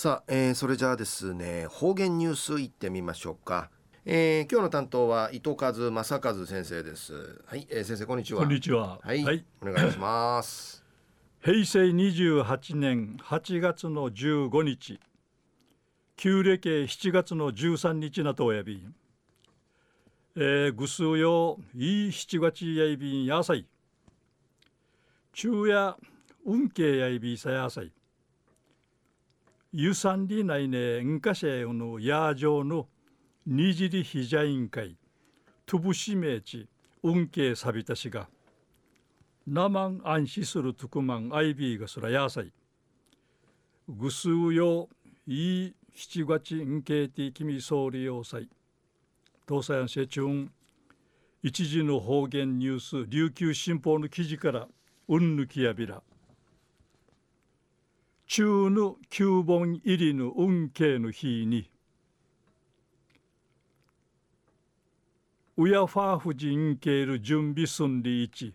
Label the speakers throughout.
Speaker 1: さあ、えー、それじゃあですね方言ニュースいってみましょうか、えー、今日の担当は糸数正和先生です。はい、えー、先生こんにちは。
Speaker 2: こんにちは。
Speaker 1: はい、はい、お願いします。
Speaker 2: 平成28年8月の15日。旧暦7月の13日なとおやびえー、ぐすうよいい7月やいびんやさい。昼夜運慶やいびさやさいゆさんりないねんかせのやじょうのにじりひじゃ委員会とぶしめち運慶さびたしがなまん安心するとくまんアイビーがすらやさいぐすうよいい七月んけいてきみ総理要塞。東西安社中一時の方言ニュース琉球新報の記事からうんぬきやびら。中の九本入りの運慶の日にウヤファーフ人系る準備寸理一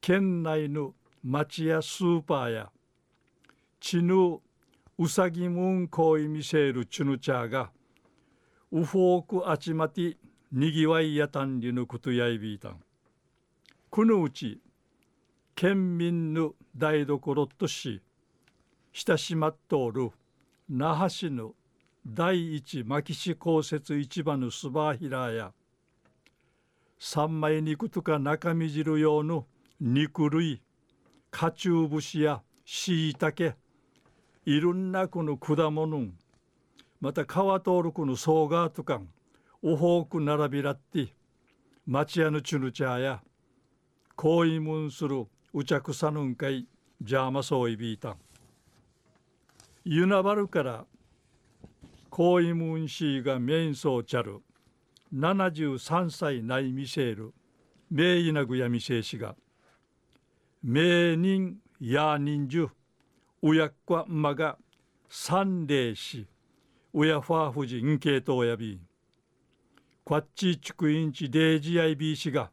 Speaker 2: 県内の町やスーパーや地ぬうさぎむんこい見せるチュヌチャーがウフォークあちまてにぎわいやたんりのことやいびいたん。このうち県民の台所とし親しまっとる那覇市の第一牧師公設市場のスバーヒラーや三枚肉とか中身汁用の肉類カチュウ節やしいたけいろんなこの果物また川通るこのソーガーとかおほうく並びらって町屋のチュヌチャーや行為むするうちゃくさぬんかいじゃまそういびいたん。ユナバルからコイムンシーがメインソーチャル73歳内ミシェール名医なぐやみせいしが名人や人樹うやっこまが三霊しうやファーフジンケイトやびこっちちくいんちデージアイビーしが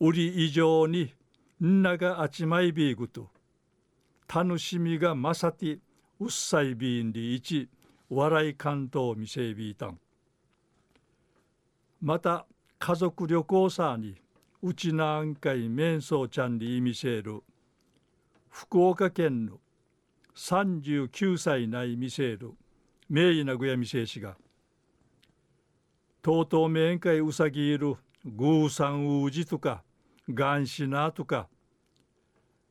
Speaker 2: 売り以上にんながあちまいびぐと。楽しみがまさてうっさいびんりいち笑い関東見せびいたん。また家族旅行さにうちなんかいめんそうちゃんに見せる。福岡県の39歳ない見せる。名医なぐやみせしがとうとう面会うさぎいるグーサンウージとかガンシナとか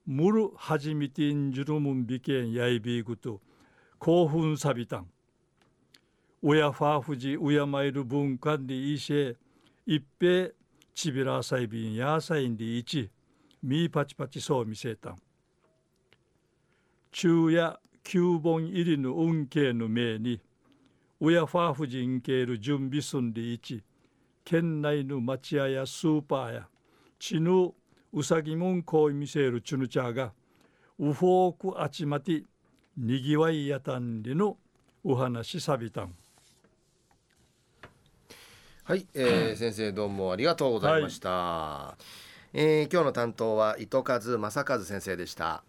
Speaker 2: ムルハジミティンジュルムンビケンヤイビーグと興奮さびたん。親ファーフジウヤマイル文化にいし一平ちびらさいびんやさいんでいちみパチパチそう見せたん。昼夜九本入りの運慶の命に親ファーフジンケール準備すんでいち県内の町屋やスーパーや地ぬうさぎもんこい見せるチュヌチャーがウフォークあちまてにぎわいやたんりのお話さびたん。
Speaker 1: はい、えー、先生どうもありがとうございました、はい、えー、今日の担当は糸数正和先生でした